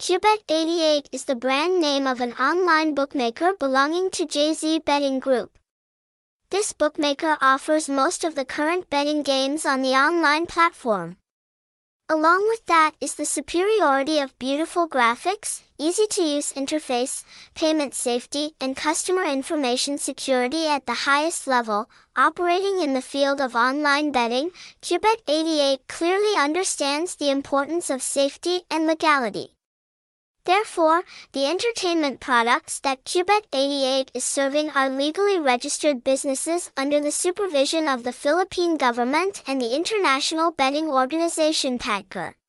Kubet88 is the brand name of an online bookmaker belonging to JZ Betting Group. This bookmaker offers most of the current betting games on the online platform. Along with that is the superiority of beautiful graphics, easy-to-use interface, payment safety, and customer information security at the highest level. Operating in the field of online betting, Kubet88 clearly understands the importance of safety and legality. Therefore, the entertainment products that Kubet88 is serving are legally registered businesses under the supervision of the Philippine government and the international betting organization PAGCOR.